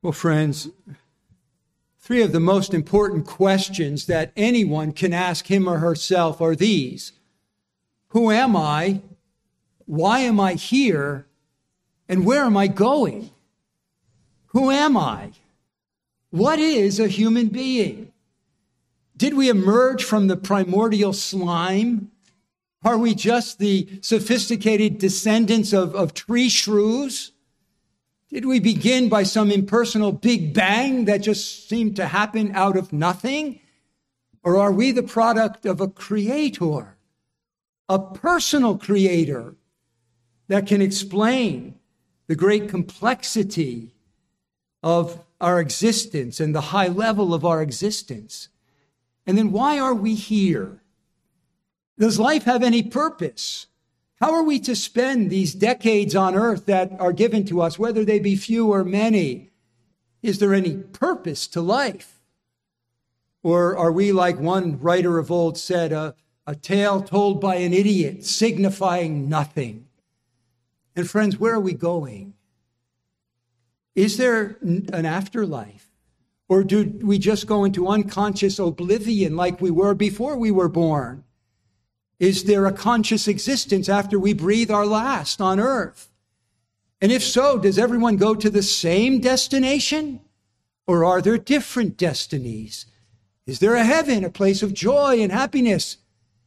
Well, friends, three of the most important questions that anyone can ask him or herself are these Who am I? Why am I here? And where am I going? Who am I? What is a human being? Did we emerge from the primordial slime? Are we just the sophisticated descendants of, of tree shrews? Did we begin by some impersonal big bang that just seemed to happen out of nothing? Or are we the product of a creator, a personal creator that can explain the great complexity of our existence and the high level of our existence? And then why are we here? Does life have any purpose? How are we to spend these decades on earth that are given to us, whether they be few or many? Is there any purpose to life? Or are we, like one writer of old said, a, a tale told by an idiot, signifying nothing? And friends, where are we going? Is there an afterlife? Or do we just go into unconscious oblivion like we were before we were born? Is there a conscious existence after we breathe our last on earth? And if so, does everyone go to the same destination? Or are there different destinies? Is there a heaven, a place of joy and happiness?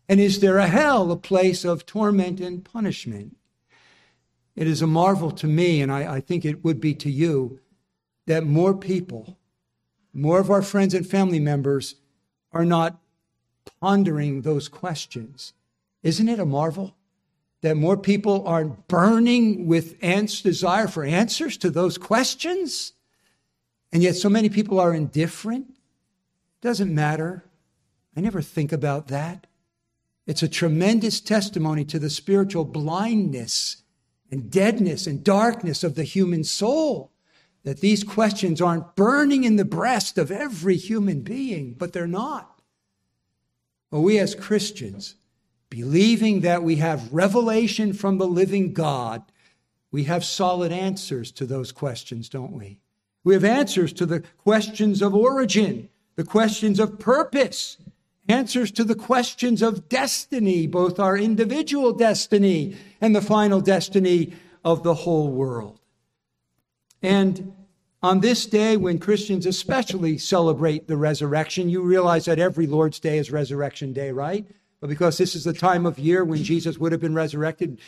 And is there a hell, a place of torment and punishment? It is a marvel to me, and I, I think it would be to you, that more people, more of our friends and family members are not pondering those questions. Isn't it a marvel that more people are burning with ants desire for answers to those questions? And yet so many people are indifferent. Doesn't matter. I never think about that. It's a tremendous testimony to the spiritual blindness and deadness and darkness of the human soul that these questions aren't burning in the breast of every human being, but they're not. Well, we as Christians, believing that we have revelation from the living God, we have solid answers to those questions, don't we? We have answers to the questions of origin, the questions of purpose, answers to the questions of destiny, both our individual destiny and the final destiny of the whole world. And on this day, when Christians especially celebrate the resurrection, you realize that every Lord's Day is Resurrection Day, right? But because this is the time of year when Jesus would have been resurrected.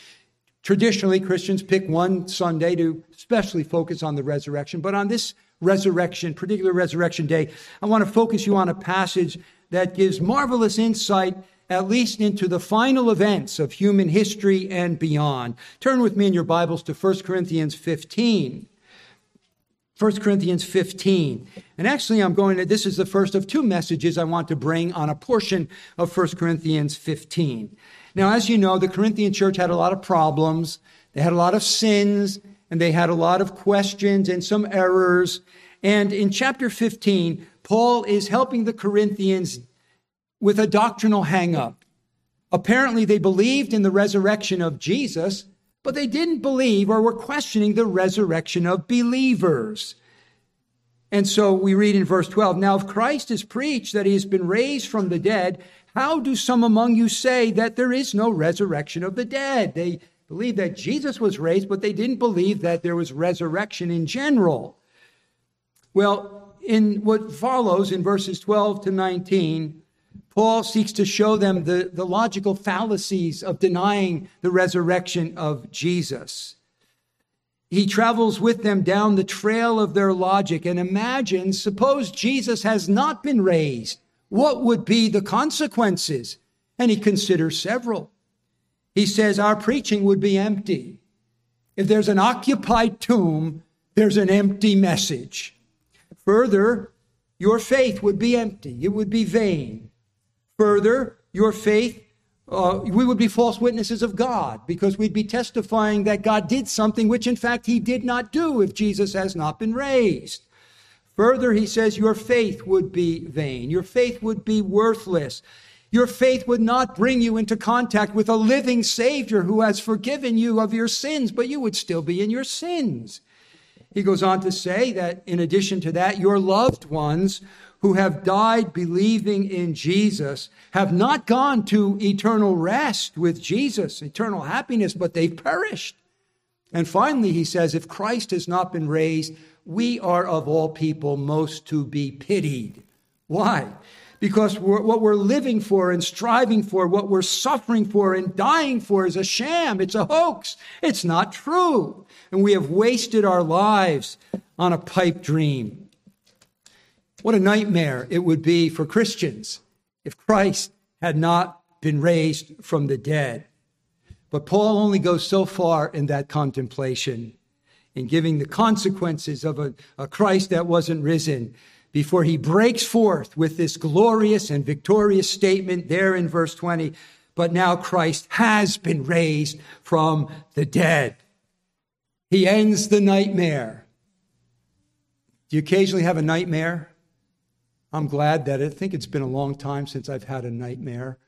Traditionally, Christians pick one Sunday to especially focus on the resurrection. But on this resurrection, particular resurrection day, I want to focus you on a passage that gives marvelous insight, at least into the final events of human history and beyond. Turn with me in your Bibles to 1 Corinthians 15. 1 Corinthians 15. And actually, I'm going to, this is the first of two messages I want to bring on a portion of 1 Corinthians 15. Now, as you know, the Corinthian church had a lot of problems. They had a lot of sins and they had a lot of questions and some errors. And in chapter 15, Paul is helping the Corinthians with a doctrinal hangup. Apparently, they believed in the resurrection of Jesus, but they didn't believe or were questioning the resurrection of believers. And so we read in verse 12 Now, if Christ is preached that he has been raised from the dead, how do some among you say that there is no resurrection of the dead? They believed that Jesus was raised, but they didn't believe that there was resurrection in general. Well, in what follows in verses 12 to 19, Paul seeks to show them the, the logical fallacies of denying the resurrection of Jesus. He travels with them down the trail of their logic and imagines suppose Jesus has not been raised. What would be the consequences? And he considers several. He says, Our preaching would be empty. If there's an occupied tomb, there's an empty message. Further, your faith would be empty, it would be vain. Further, your faith, uh, we would be false witnesses of God because we'd be testifying that God did something which, in fact, he did not do if Jesus has not been raised. Further, he says your faith would be vain, your faith would be worthless. Your faith would not bring you into contact with a living Savior who has forgiven you of your sins, but you would still be in your sins. He goes on to say that in addition to that, your loved ones who have died believing in Jesus have not gone to eternal rest with Jesus, eternal happiness, but they've perished. And finally, he says, if Christ has not been raised, we are of all people most to be pitied. Why? Because we're, what we're living for and striving for, what we're suffering for and dying for is a sham. It's a hoax. It's not true. And we have wasted our lives on a pipe dream. What a nightmare it would be for Christians if Christ had not been raised from the dead. But Paul only goes so far in that contemplation, in giving the consequences of a, a Christ that wasn't risen, before he breaks forth with this glorious and victorious statement there in verse 20. But now Christ has been raised from the dead. He ends the nightmare. Do you occasionally have a nightmare? I'm glad that I think it's been a long time since I've had a nightmare.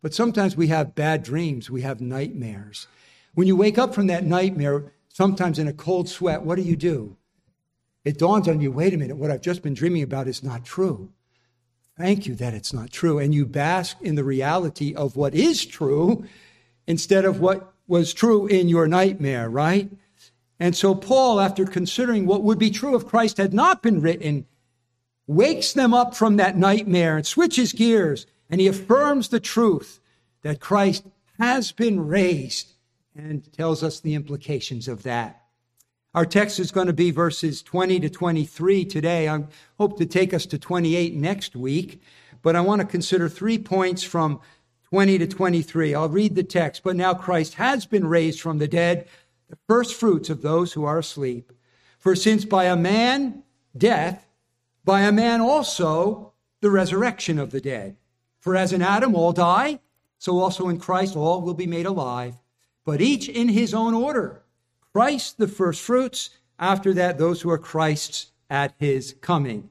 But sometimes we have bad dreams, we have nightmares. When you wake up from that nightmare, sometimes in a cold sweat, what do you do? It dawns on you wait a minute, what I've just been dreaming about is not true. Thank you that it's not true. And you bask in the reality of what is true instead of what was true in your nightmare, right? And so Paul, after considering what would be true if Christ had not been written, wakes them up from that nightmare and switches gears and he affirms the truth that Christ has been raised and tells us the implications of that. Our text is going to be verses 20 to 23 today. I hope to take us to 28 next week, but I want to consider three points from 20 to 23. I'll read the text. But now Christ has been raised from the dead, the first fruits of those who are asleep. For since by a man death, by a man also the resurrection of the dead. For as in Adam all die, so also in Christ all will be made alive, but each in his own order. Christ the first fruits, after that, those who are Christ's at his coming.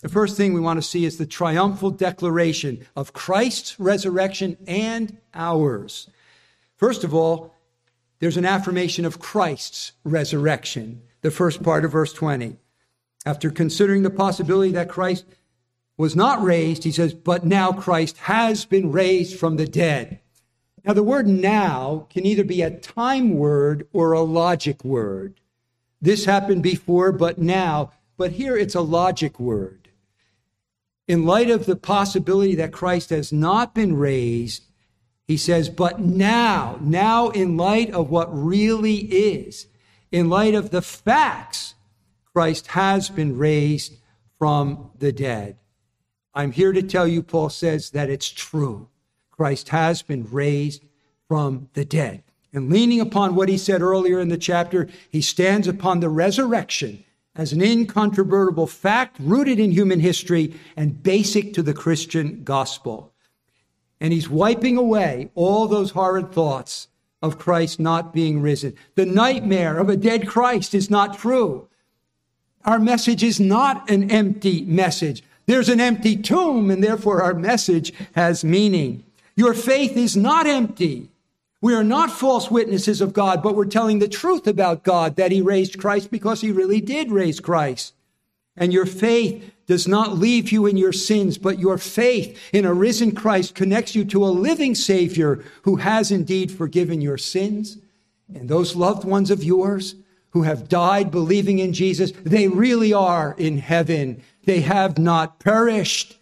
The first thing we want to see is the triumphal declaration of Christ's resurrection and ours. First of all, there's an affirmation of Christ's resurrection, the first part of verse 20. After considering the possibility that Christ was not raised, he says, but now Christ has been raised from the dead. Now, the word now can either be a time word or a logic word. This happened before, but now, but here it's a logic word. In light of the possibility that Christ has not been raised, he says, but now, now in light of what really is, in light of the facts, Christ has been raised from the dead. I'm here to tell you, Paul says, that it's true. Christ has been raised from the dead. And leaning upon what he said earlier in the chapter, he stands upon the resurrection as an incontrovertible fact rooted in human history and basic to the Christian gospel. And he's wiping away all those horrid thoughts of Christ not being risen. The nightmare of a dead Christ is not true. Our message is not an empty message. There's an empty tomb, and therefore our message has meaning. Your faith is not empty. We are not false witnesses of God, but we're telling the truth about God that He raised Christ because He really did raise Christ. And your faith does not leave you in your sins, but your faith in a risen Christ connects you to a living Savior who has indeed forgiven your sins. And those loved ones of yours who have died believing in Jesus, they really are in heaven they have not perished.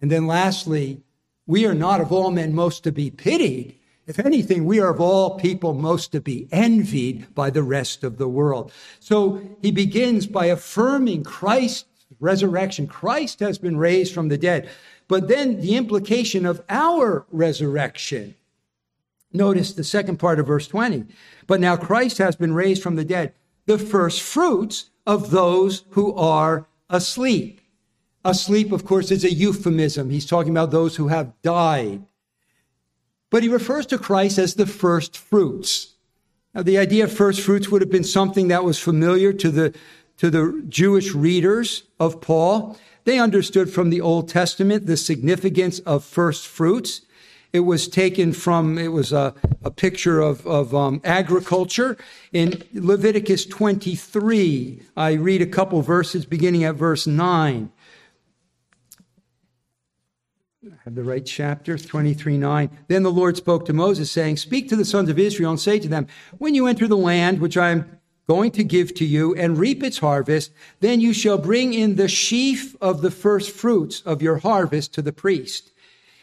And then lastly, we are not of all men most to be pitied. If anything, we are of all people most to be envied by the rest of the world. So he begins by affirming Christ's resurrection. Christ has been raised from the dead. But then the implication of our resurrection. Notice the second part of verse 20. But now Christ has been raised from the dead, the first fruits of those who are asleep. Asleep, of course, is a euphemism. He's talking about those who have died. But he refers to Christ as the first fruits. Now, the idea of first fruits would have been something that was familiar to the, to the Jewish readers of Paul. They understood from the Old Testament the significance of first fruits. It was taken from, it was a, a picture of, of um, agriculture. In Leviticus 23, I read a couple verses beginning at verse 9. I have the right chapter, 23 9. Then the Lord spoke to Moses, saying, Speak to the sons of Israel and say to them, When you enter the land which I am going to give to you and reap its harvest, then you shall bring in the sheaf of the first fruits of your harvest to the priest.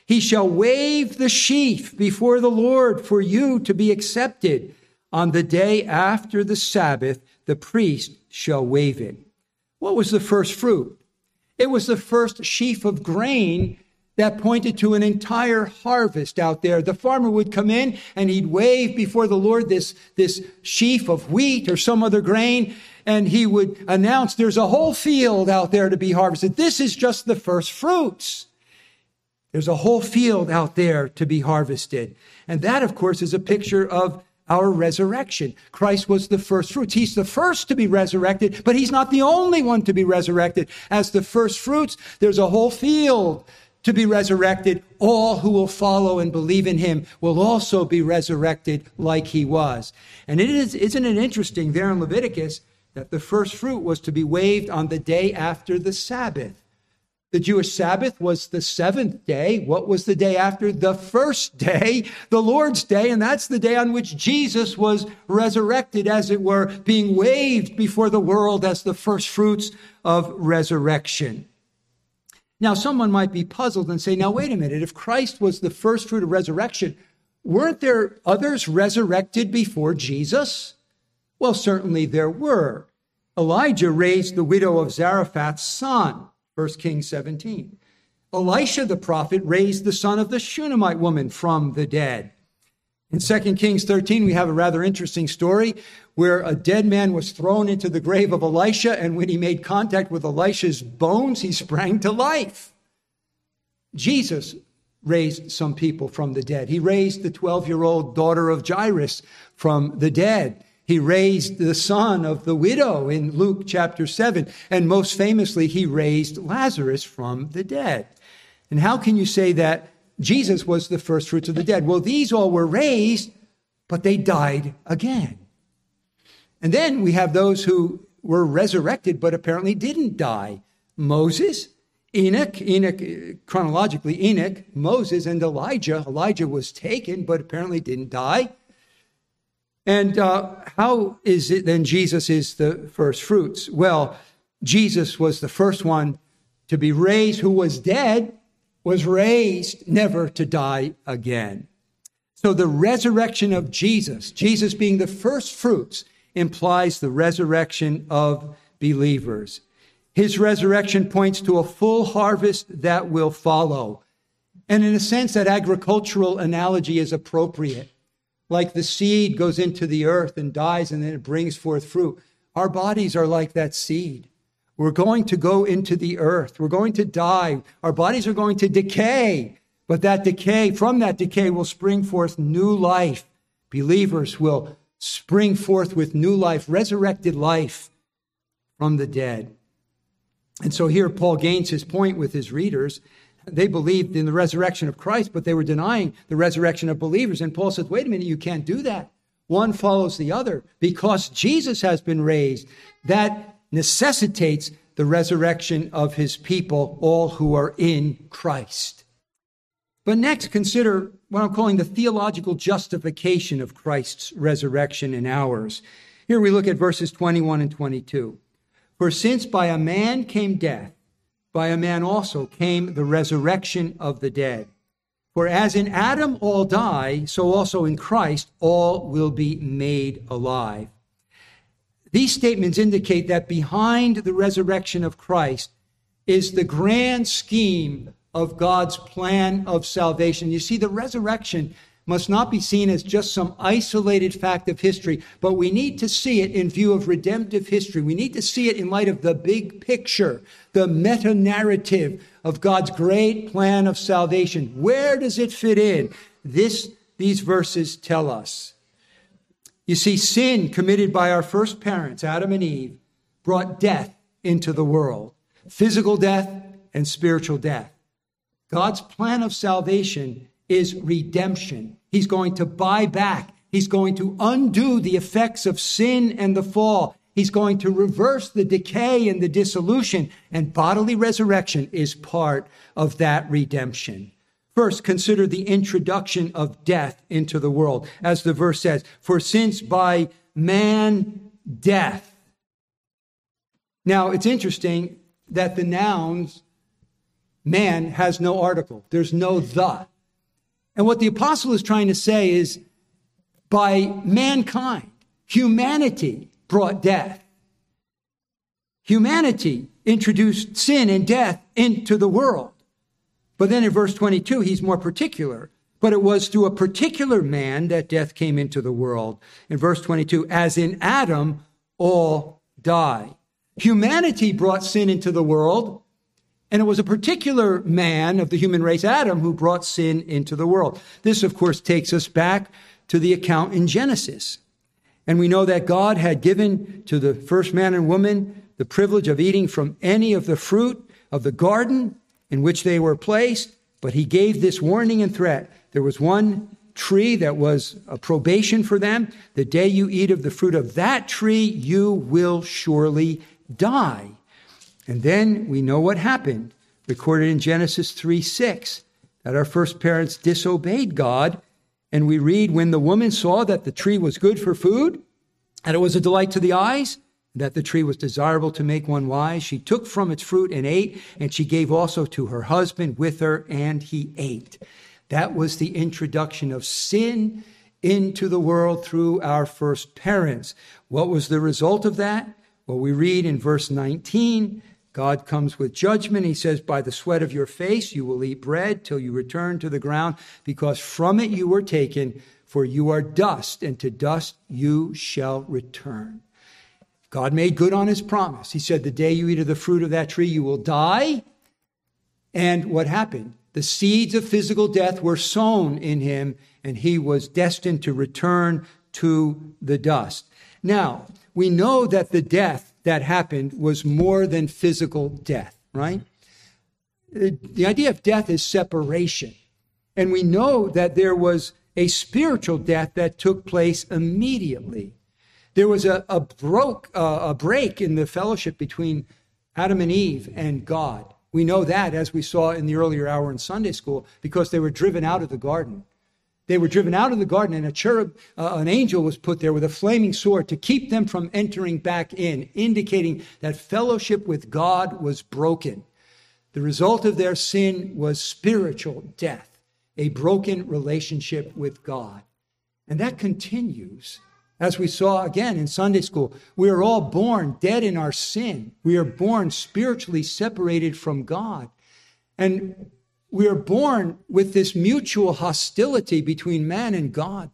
He shall wave the sheaf before the Lord for you to be accepted. On the day after the Sabbath, the priest shall wave it. What was the first fruit? It was the first sheaf of grain that pointed to an entire harvest out there. The farmer would come in and he'd wave before the Lord this, this sheaf of wheat or some other grain, and he would announce there's a whole field out there to be harvested. This is just the first fruits. There's a whole field out there to be harvested. And that, of course, is a picture of our resurrection. Christ was the first fruits. He's the first to be resurrected, but he's not the only one to be resurrected. As the first fruits, there's a whole field to be resurrected, all who will follow and believe in him will also be resurrected like he was. And it is, isn't it interesting there in Leviticus that the first fruit was to be waved on the day after the Sabbath? The Jewish Sabbath was the seventh day. What was the day after? The first day, the Lord's day. And that's the day on which Jesus was resurrected, as it were, being waved before the world as the first fruits of resurrection. Now, someone might be puzzled and say, now, wait a minute. If Christ was the first fruit of resurrection, weren't there others resurrected before Jesus? Well, certainly there were. Elijah raised the widow of Zarephath's son, 1 Kings 17. Elisha the prophet raised the son of the Shunammite woman from the dead. In 2 Kings 13, we have a rather interesting story where a dead man was thrown into the grave of Elisha, and when he made contact with Elisha's bones, he sprang to life. Jesus raised some people from the dead. He raised the 12 year old daughter of Jairus from the dead. He raised the son of the widow in Luke chapter 7. And most famously, he raised Lazarus from the dead. And how can you say that Jesus was the first fruits of the dead. Well, these all were raised, but they died again. And then we have those who were resurrected, but apparently didn't die. Moses, Enoch, Enoch, chronologically, Enoch, Moses, and Elijah. Elijah was taken, but apparently didn't die. And uh, how is it then Jesus is the first fruits? Well, Jesus was the first one to be raised who was dead was raised never to die again. So the resurrection of Jesus, Jesus being the first fruits, implies the resurrection of believers. His resurrection points to a full harvest that will follow. And in a sense, that agricultural analogy is appropriate. Like the seed goes into the earth and dies and then it brings forth fruit. Our bodies are like that seed. We're going to go into the earth. We're going to die. Our bodies are going to decay. But that decay, from that decay, will spring forth new life. Believers will spring forth with new life, resurrected life from the dead. And so here Paul gains his point with his readers. They believed in the resurrection of Christ, but they were denying the resurrection of believers. And Paul says, wait a minute, you can't do that. One follows the other. Because Jesus has been raised, that necessitates the resurrection of his people, all who are in Christ. But next, consider what I'm calling the theological justification of Christ's resurrection in ours. Here we look at verses 21 and 22. For since by a man came death, by a man also came the resurrection of the dead. For as in Adam all die, so also in Christ all will be made alive. These statements indicate that behind the resurrection of Christ is the grand scheme of God's plan of salvation. You see, the resurrection must not be seen as just some isolated fact of history, but we need to see it in view of redemptive history. We need to see it in light of the big picture, the meta narrative of God's great plan of salvation. Where does it fit in? This, these verses tell us. You see, sin committed by our first parents, Adam and Eve, brought death into the world physical death and spiritual death. God's plan of salvation is redemption. He's going to buy back. He's going to undo the effects of sin and the fall. He's going to reverse the decay and the dissolution, and bodily resurrection is part of that redemption. First, consider the introduction of death into the world. As the verse says, for since by man death. Now, it's interesting that the nouns man has no article, there's no the. And what the apostle is trying to say is by mankind, humanity brought death. Humanity introduced sin and death into the world. But then in verse 22, he's more particular. But it was through a particular man that death came into the world. In verse 22, as in Adam, all die. Humanity brought sin into the world, and it was a particular man of the human race, Adam, who brought sin into the world. This, of course, takes us back to the account in Genesis. And we know that God had given to the first man and woman the privilege of eating from any of the fruit of the garden in which they were placed, but he gave this warning and threat. There was one tree that was a probation for them. The day you eat of the fruit of that tree, you will surely die. And then we know what happened, recorded in Genesis 3 6, that our first parents disobeyed God. And we read, when the woman saw that the tree was good for food, and it was a delight to the eyes, that the tree was desirable to make one wise, she took from its fruit and ate, and she gave also to her husband with her, and he ate. That was the introduction of sin into the world through our first parents. What was the result of that? Well, we read in verse 19 God comes with judgment. He says, By the sweat of your face you will eat bread till you return to the ground, because from it you were taken, for you are dust, and to dust you shall return. God made good on his promise. He said, The day you eat of the fruit of that tree, you will die. And what happened? The seeds of physical death were sown in him, and he was destined to return to the dust. Now, we know that the death that happened was more than physical death, right? The idea of death is separation. And we know that there was a spiritual death that took place immediately. There was a, a, broke, uh, a break in the fellowship between Adam and Eve and God. We know that as we saw in the earlier hour in Sunday school because they were driven out of the garden. They were driven out of the garden, and a cherub, uh, an angel was put there with a flaming sword to keep them from entering back in, indicating that fellowship with God was broken. The result of their sin was spiritual death, a broken relationship with God. And that continues. As we saw again in Sunday school, we are all born dead in our sin. We are born spiritually separated from God. And we are born with this mutual hostility between man and God.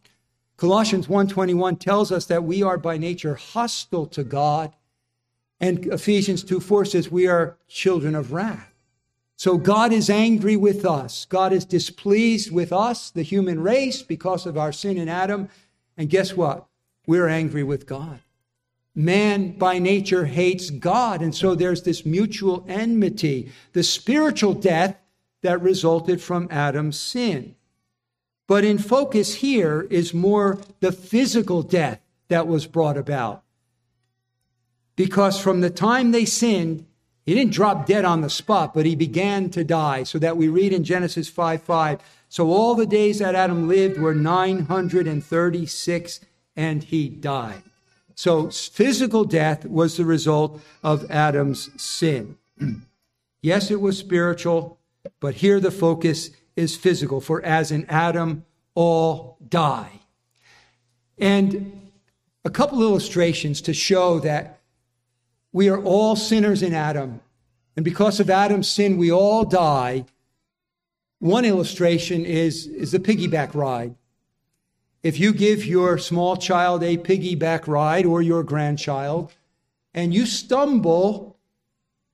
Colossians 1:21 tells us that we are by nature hostile to God, and Ephesians 2:4 says we are children of wrath. So God is angry with us. God is displeased with us, the human race, because of our sin in Adam. And guess what? We're angry with God. Man by nature hates God, and so there's this mutual enmity. The spiritual death that resulted from Adam's sin. But in focus here is more the physical death that was brought about. Because from the time they sinned, he didn't drop dead on the spot, but he began to die. So that we read in Genesis 5 5. So all the days that Adam lived were 936, and he died. So physical death was the result of Adam's sin. yes, it was spiritual, but here the focus is physical, for as in Adam, all die. And a couple illustrations to show that we are all sinners in Adam. And because of Adam's sin, we all die. One illustration is, is the piggyback ride. If you give your small child a piggyback ride or your grandchild, and you stumble,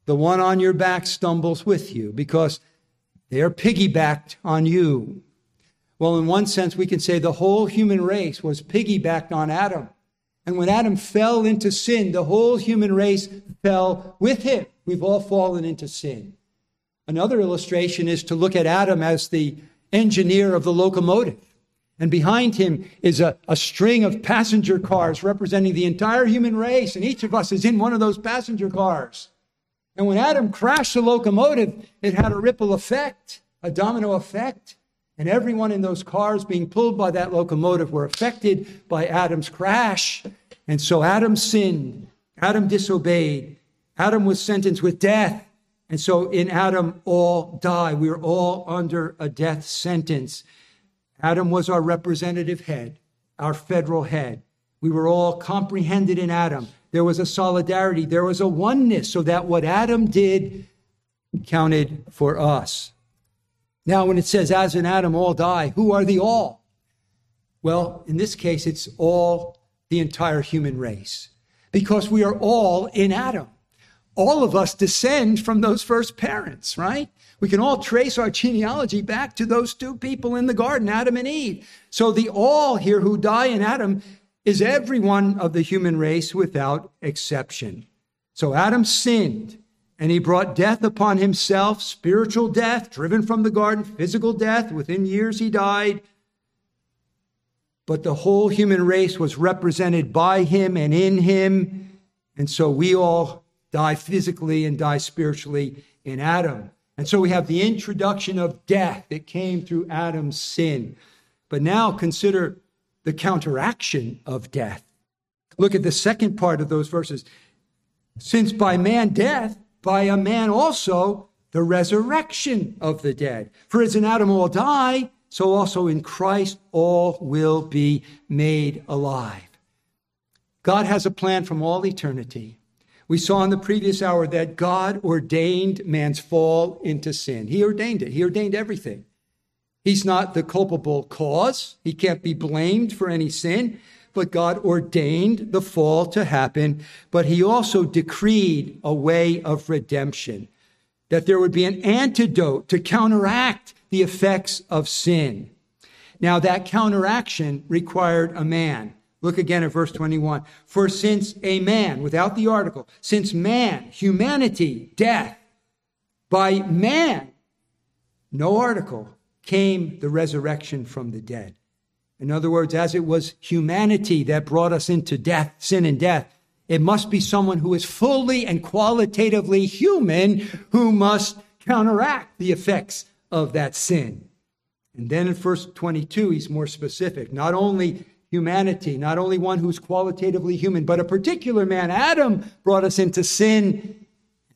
the one on your back stumbles with you because they are piggybacked on you. Well, in one sense, we can say the whole human race was piggybacked on Adam. And when Adam fell into sin, the whole human race fell with him. We've all fallen into sin. Another illustration is to look at Adam as the engineer of the locomotive. And behind him is a, a string of passenger cars representing the entire human race. And each of us is in one of those passenger cars. And when Adam crashed the locomotive, it had a ripple effect, a domino effect. And everyone in those cars being pulled by that locomotive were affected by Adam's crash. And so Adam sinned. Adam disobeyed. Adam was sentenced with death. And so in Adam, all die. We are all under a death sentence. Adam was our representative head, our federal head. We were all comprehended in Adam. There was a solidarity, there was a oneness, so that what Adam did counted for us. Now, when it says, as in Adam all die, who are the all? Well, in this case, it's all the entire human race because we are all in Adam. All of us descend from those first parents, right? We can all trace our genealogy back to those two people in the garden, Adam and Eve. So the all here who die in Adam is everyone of the human race without exception. So Adam sinned and he brought death upon himself, spiritual death, driven from the garden, physical death. Within years he died. But the whole human race was represented by him and in him. And so we all die physically and die spiritually in Adam. And so we have the introduction of death that came through Adam's sin. But now consider the counteraction of death. Look at the second part of those verses. Since by man death, by a man also the resurrection of the dead. For as in Adam all die, so also in Christ all will be made alive. God has a plan from all eternity we saw in the previous hour that God ordained man's fall into sin. He ordained it, He ordained everything. He's not the culpable cause, He can't be blamed for any sin, but God ordained the fall to happen. But He also decreed a way of redemption, that there would be an antidote to counteract the effects of sin. Now, that counteraction required a man. Look again at verse 21. For since a man, without the article, since man, humanity, death, by man, no article, came the resurrection from the dead. In other words, as it was humanity that brought us into death, sin and death, it must be someone who is fully and qualitatively human who must counteract the effects of that sin. And then in verse 22, he's more specific. Not only humanity, not only one who's qualitatively human, but a particular man. Adam brought us into sin.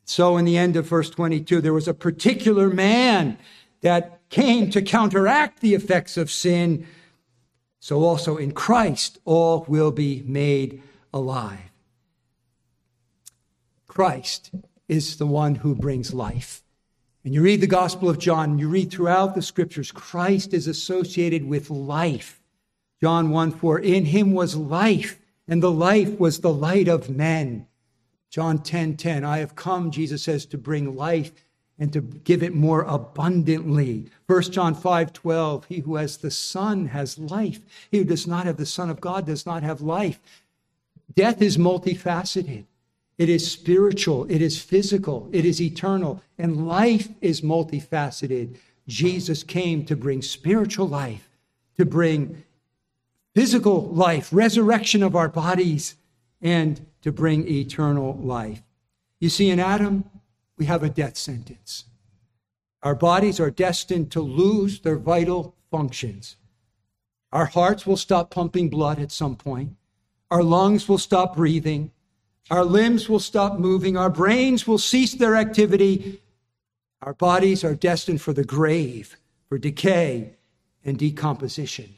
So, in the end of verse 22, there was a particular man that came to counteract the effects of sin. So, also in Christ, all will be made alive. Christ is the one who brings life. And you read the Gospel of John, you read throughout the scriptures, Christ is associated with life. John 1 4, in him was life, and the life was the light of men. John 10 10, I have come, Jesus says, to bring life and to give it more abundantly. 1 John 5 12, he who has the Son has life. He who does not have the Son of God does not have life. Death is multifaceted. It is spiritual, it is physical, it is eternal, and life is multifaceted. Jesus came to bring spiritual life, to bring physical life, resurrection of our bodies, and to bring eternal life. You see, in Adam, we have a death sentence. Our bodies are destined to lose their vital functions. Our hearts will stop pumping blood at some point. Our lungs will stop breathing. Our limbs will stop moving. Our brains will cease their activity. Our bodies are destined for the grave, for decay and decomposition.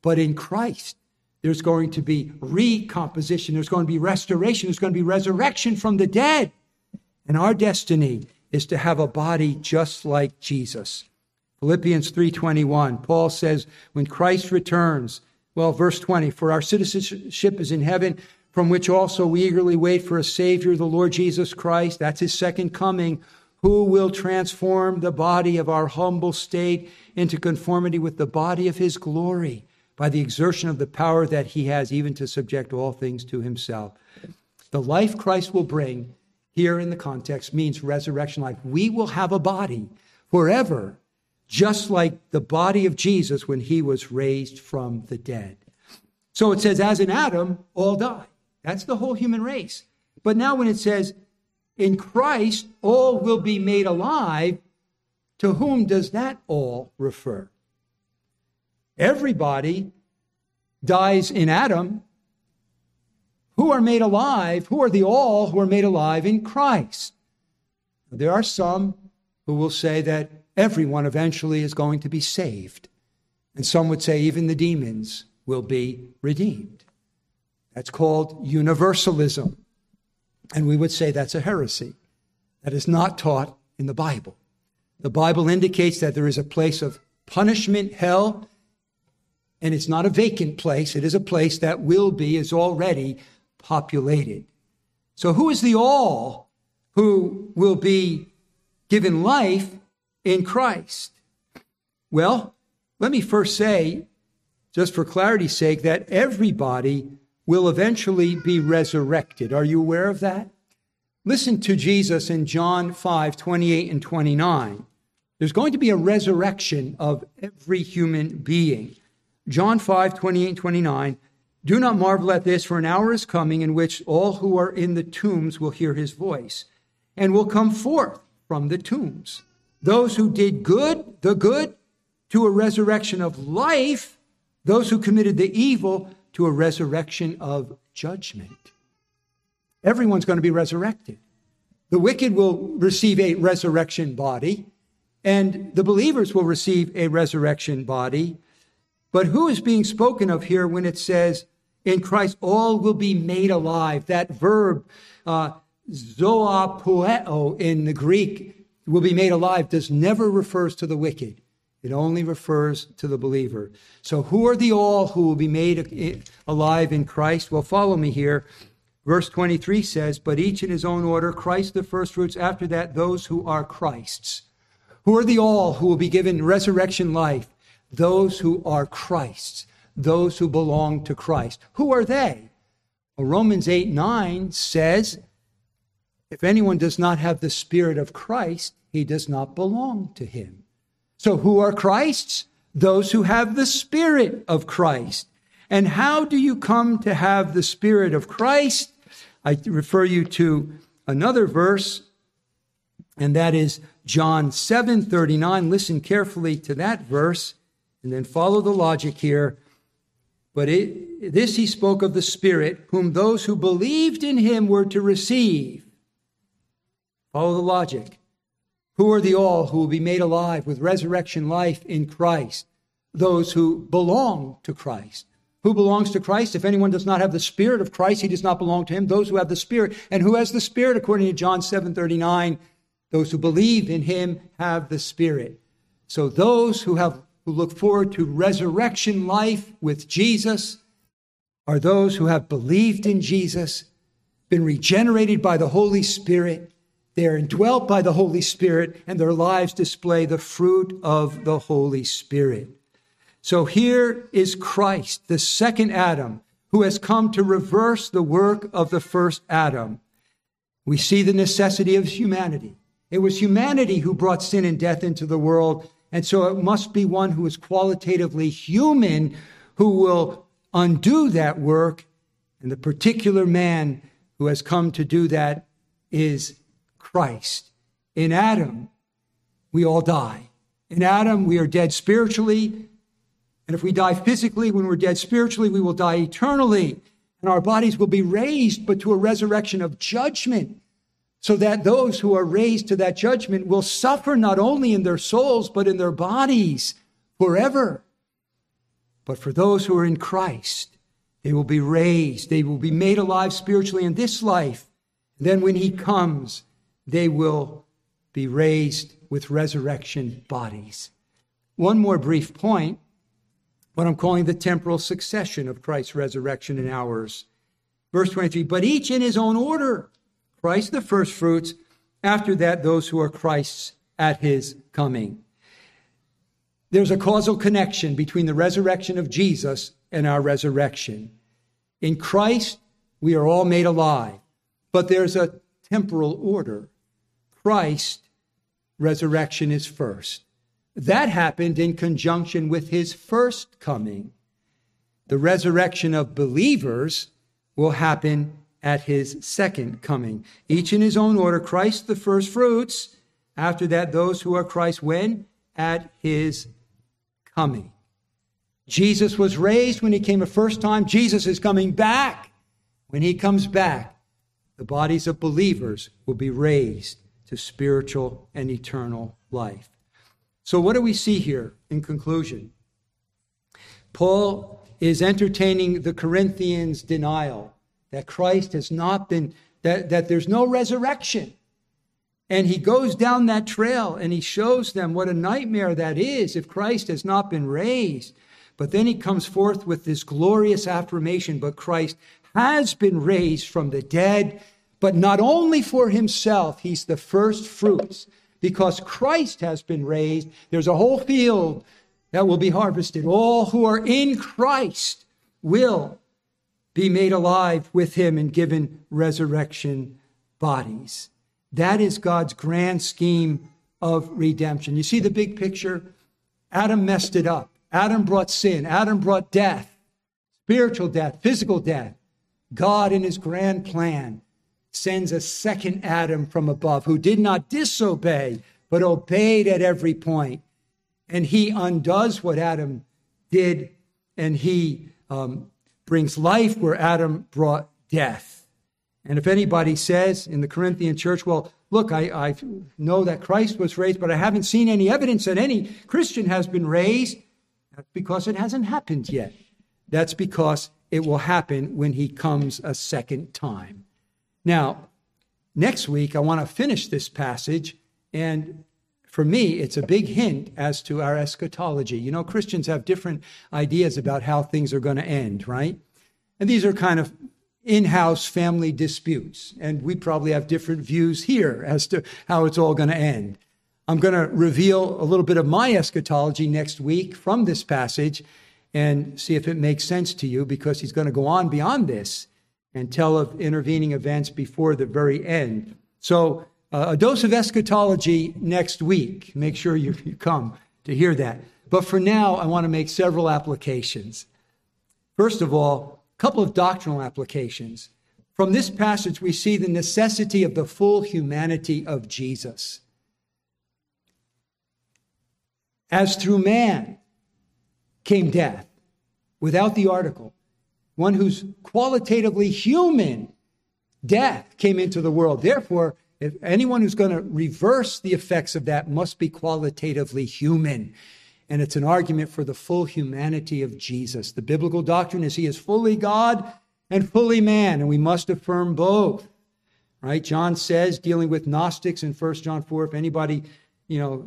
But in Christ, there's going to be recomposition, there's going to be restoration, there's going to be resurrection from the dead. And our destiny is to have a body just like Jesus. Philippians 3:21 Paul says when Christ returns well verse 20 for our citizenship is in heaven from which also we eagerly wait for a savior the Lord Jesus Christ that's his second coming who will transform the body of our humble state into conformity with the body of his glory by the exertion of the power that he has even to subject all things to himself. The life Christ will bring here in the context means resurrection life. We will have a body forever just like the body of Jesus when he was raised from the dead. So it says, as in Adam, all die. That's the whole human race. But now when it says, in Christ, all will be made alive, to whom does that all refer? Everybody dies in Adam. Who are made alive? Who are the all who are made alive in Christ? There are some who will say that everyone eventually is going to be saved. And some would say even the demons will be redeemed. That's called universalism. And we would say that's a heresy. That is not taught in the Bible. The Bible indicates that there is a place of punishment, hell, and it's not a vacant place. It is a place that will be, is already populated. So, who is the all who will be given life in Christ? Well, let me first say, just for clarity's sake, that everybody will eventually be resurrected. Are you aware of that? Listen to Jesus in John 5 28 and 29. There's going to be a resurrection of every human being. John 5 28 and 29. Do not marvel at this, for an hour is coming in which all who are in the tombs will hear his voice and will come forth from the tombs. Those who did good, the good, to a resurrection of life, those who committed the evil, to a resurrection of judgment. Everyone's going to be resurrected. The wicked will receive a resurrection body, and the believers will receive a resurrection body. But who is being spoken of here when it says, in Christ all will be made alive? That verb, uh, in the Greek, will be made alive, does never refers to the wicked. It only refers to the believer. So, who are the all who will be made alive in Christ? Well, follow me here. Verse 23 says, But each in his own order, Christ the firstfruits, after that, those who are Christ's. Who are the all who will be given resurrection life? Those who are Christ's, those who belong to Christ. Who are they? Well, Romans 8 9 says, If anyone does not have the Spirit of Christ, he does not belong to him. So, who are Christ's? Those who have the Spirit of Christ. And how do you come to have the Spirit of Christ? I refer you to another verse, and that is John 7 39. Listen carefully to that verse, and then follow the logic here. But it, this he spoke of the Spirit, whom those who believed in him were to receive. Follow the logic. Who are the all who will be made alive with resurrection life in Christ? Those who belong to Christ. Who belongs to Christ? If anyone does not have the Spirit of Christ, he does not belong to him. Those who have the Spirit. And who has the Spirit, according to John 7 39, those who believe in him have the Spirit. So those who have who look forward to resurrection life with Jesus are those who have believed in Jesus, been regenerated by the Holy Spirit, they are indwelt by the Holy Spirit, and their lives display the fruit of the Holy Spirit. So here is Christ, the second Adam, who has come to reverse the work of the first Adam. We see the necessity of humanity. It was humanity who brought sin and death into the world, and so it must be one who is qualitatively human who will undo that work. And the particular man who has come to do that is Christ. In Adam, we all die. In Adam, we are dead spiritually. And if we die physically, when we're dead spiritually, we will die eternally. And our bodies will be raised, but to a resurrection of judgment, so that those who are raised to that judgment will suffer not only in their souls, but in their bodies forever. But for those who are in Christ, they will be raised, they will be made alive spiritually in this life. Then when he comes, they will be raised with resurrection bodies. One more brief point, what I'm calling the temporal succession of Christ's resurrection and ours. Verse 23 But each in his own order Christ the firstfruits, after that, those who are Christ's at his coming. There's a causal connection between the resurrection of Jesus and our resurrection. In Christ, we are all made alive, but there's a temporal order. Christ, resurrection is first. that happened in conjunction with his first coming. The resurrection of believers will happen at his second coming. Each in his own order Christ the first fruits. After that, those who are Christ when? At his coming. Jesus was raised when he came a first time. Jesus is coming back. When he comes back, the bodies of believers will be raised to spiritual and eternal life. So, what do we see here in conclusion? Paul is entertaining the Corinthians' denial that Christ has not been, that, that there's no resurrection. And he goes down that trail and he shows them what a nightmare that is if Christ has not been raised. But then he comes forth with this glorious affirmation, but Christ has been raised from the dead, but not only for himself, he's the first fruits because Christ has been raised, there's a whole field that will be harvested. All who are in Christ will be made alive with him and given resurrection bodies. That is God's grand scheme of redemption. You see the big picture? Adam messed it up. Adam brought sin. Adam brought death, spiritual death, physical death. God, in his grand plan, sends a second Adam from above who did not disobey, but obeyed at every point. And he undoes what Adam did, and he um, brings life where Adam brought death. And if anybody says in the Corinthian church, well, look, I, I know that Christ was raised, but I haven't seen any evidence that any Christian has been raised, that's because it hasn't happened yet. That's because it will happen when he comes a second time. Now, next week, I want to finish this passage. And for me, it's a big hint as to our eschatology. You know, Christians have different ideas about how things are going to end, right? And these are kind of in house family disputes. And we probably have different views here as to how it's all going to end. I'm going to reveal a little bit of my eschatology next week from this passage and see if it makes sense to you because he's going to go on beyond this and tell of intervening events before the very end. So, uh, a dose of eschatology next week. Make sure you, you come to hear that. But for now, I want to make several applications. First of all, a couple of doctrinal applications. From this passage, we see the necessity of the full humanity of Jesus. As through man came death, without the article, one who's qualitatively human, death came into the world. Therefore, if anyone who's going to reverse the effects of that must be qualitatively human. And it's an argument for the full humanity of Jesus. The biblical doctrine is he is fully God and fully man, and we must affirm both. Right? John says, dealing with Gnostics in 1 John 4, if anybody, you know,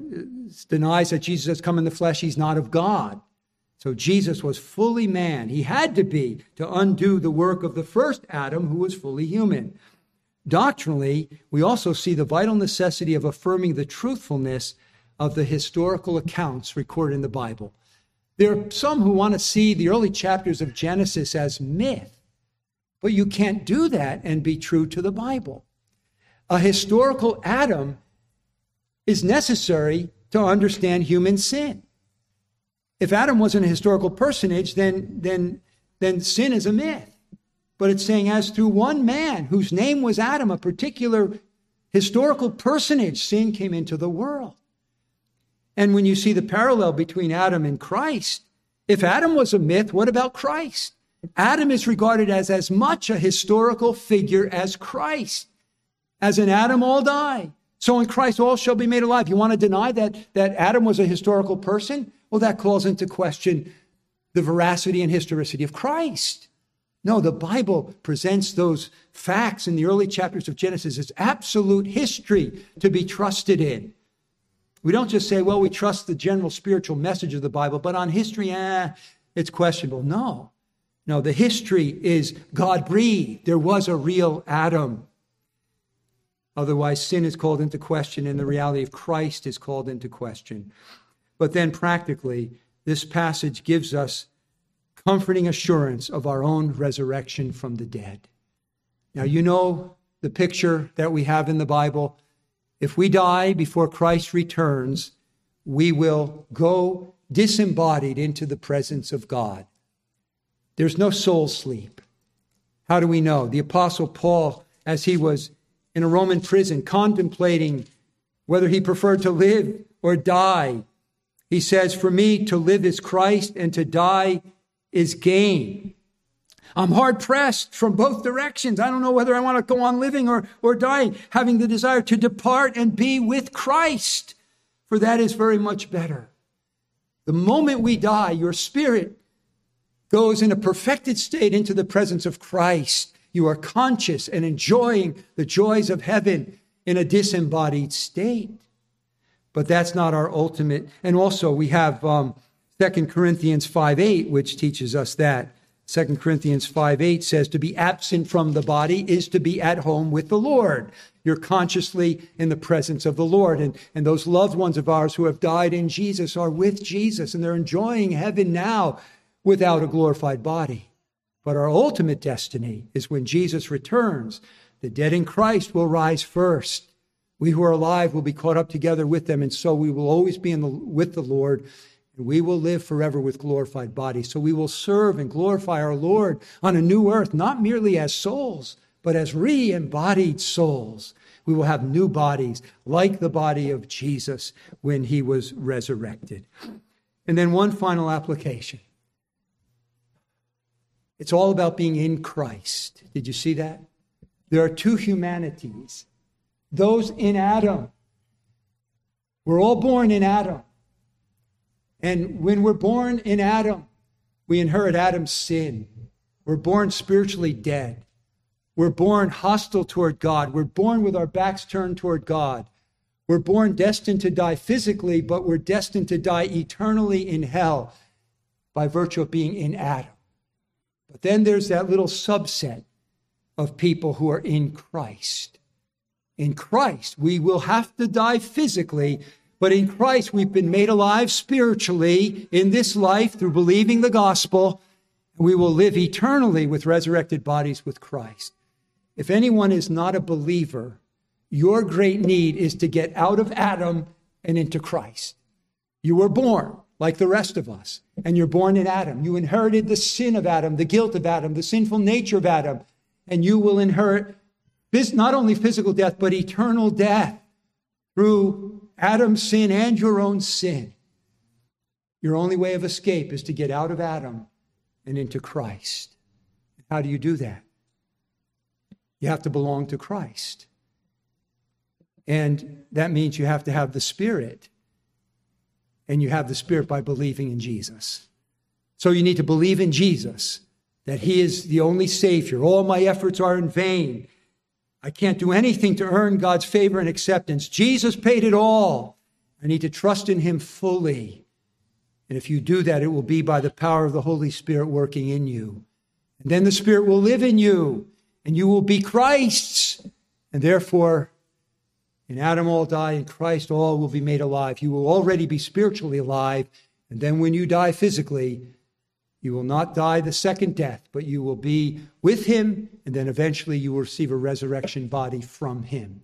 denies that Jesus has come in the flesh, he's not of God. So Jesus was fully man. He had to be to undo the work of the first Adam, who was fully human. Doctrinally, we also see the vital necessity of affirming the truthfulness of the historical accounts recorded in the Bible. There are some who want to see the early chapters of Genesis as myth, but you can't do that and be true to the Bible. A historical Adam is necessary to understand human sin if Adam wasn't a historical personage, then, then, then sin is a myth. But it's saying, as through one man whose name was Adam, a particular historical personage, sin came into the world. And when you see the parallel between Adam and Christ, if Adam was a myth, what about Christ? Adam is regarded as as much a historical figure as Christ. As in Adam, all die. So in Christ, all shall be made alive. You want to deny that, that Adam was a historical person? Well, that calls into question the veracity and historicity of Christ. No, the Bible presents those facts in the early chapters of Genesis as absolute history to be trusted in. We don't just say, well, we trust the general spiritual message of the Bible, but on history, eh, it's questionable. No. No, the history is God breathed. There was a real Adam. Otherwise, sin is called into question and the reality of Christ is called into question. But then, practically, this passage gives us comforting assurance of our own resurrection from the dead. Now, you know the picture that we have in the Bible. If we die before Christ returns, we will go disembodied into the presence of God. There's no soul sleep. How do we know? The Apostle Paul, as he was in a Roman prison contemplating whether he preferred to live or die, he says, For me to live is Christ and to die is gain. I'm hard pressed from both directions. I don't know whether I want to go on living or, or dying, having the desire to depart and be with Christ, for that is very much better. The moment we die, your spirit goes in a perfected state into the presence of Christ. You are conscious and enjoying the joys of heaven in a disembodied state. But that's not our ultimate. And also, we have um, 2 Corinthians 5 8, which teaches us that. 2 Corinthians 5 8 says, To be absent from the body is to be at home with the Lord. You're consciously in the presence of the Lord. And, and those loved ones of ours who have died in Jesus are with Jesus and they're enjoying heaven now without a glorified body. But our ultimate destiny is when Jesus returns. The dead in Christ will rise first. We who are alive will be caught up together with them. And so we will always be in the, with the Lord and we will live forever with glorified bodies. So we will serve and glorify our Lord on a new earth, not merely as souls, but as re embodied souls. We will have new bodies like the body of Jesus when he was resurrected. And then one final application it's all about being in Christ. Did you see that? There are two humanities those in Adam. We're all born in Adam. And when we're born in Adam, we inherit Adam's sin. We're born spiritually dead. We're born hostile toward God. We're born with our backs turned toward God. We're born destined to die physically, but we're destined to die eternally in hell by virtue of being in Adam. But then there's that little subset of people who are in Christ. In Christ, we will have to die physically, but in Christ, we've been made alive spiritually in this life through believing the gospel. We will live eternally with resurrected bodies with Christ. If anyone is not a believer, your great need is to get out of Adam and into Christ. You were born like the rest of us, and you're born in Adam. You inherited the sin of Adam, the guilt of Adam, the sinful nature of Adam, and you will inherit not only physical death, but eternal death through Adam's sin and your own sin. Your only way of escape is to get out of Adam and into Christ. How do you do that? You have to belong to Christ. And that means you have to have the Spirit. And you have the Spirit by believing in Jesus. So you need to believe in Jesus, that He is the only Savior. All my efforts are in vain. I can't do anything to earn God's favor and acceptance. Jesus paid it all. I need to trust in Him fully. And if you do that, it will be by the power of the Holy Spirit working in you. And then the Spirit will live in you and you will be Christ's. And therefore, in Adam all die, in Christ all will be made alive. You will already be spiritually alive. And then when you die physically, you will not die the second death, but you will be with him, and then eventually you will receive a resurrection body from him.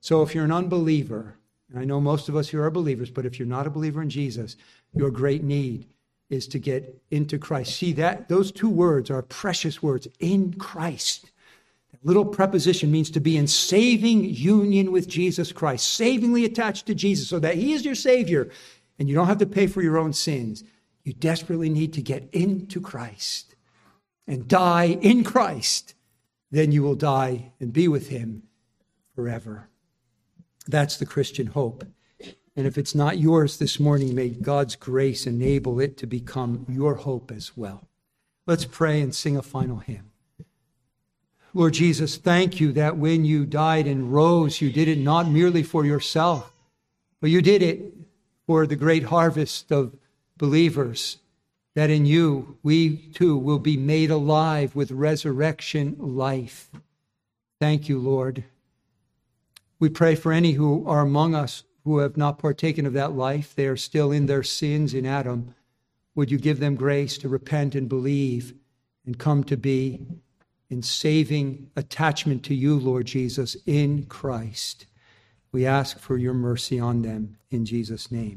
So if you're an unbeliever, and I know most of us here are believers, but if you're not a believer in Jesus, your great need is to get into Christ. See that those two words are precious words in Christ That little preposition means to be in saving union with Jesus Christ, savingly attached to Jesus, so that He is your Savior and you don't have to pay for your own sins. You desperately need to get into Christ and die in Christ. Then you will die and be with Him forever. That's the Christian hope. And if it's not yours this morning, may God's grace enable it to become your hope as well. Let's pray and sing a final hymn. Lord Jesus, thank you that when you died and rose, you did it not merely for yourself, but you did it for the great harvest of believers, that in you we too will be made alive with resurrection life. Thank you, Lord. We pray for any who are among us who have not partaken of that life. They are still in their sins in Adam. Would you give them grace to repent and believe and come to be in saving attachment to you, Lord Jesus, in Christ. We ask for your mercy on them in Jesus' name.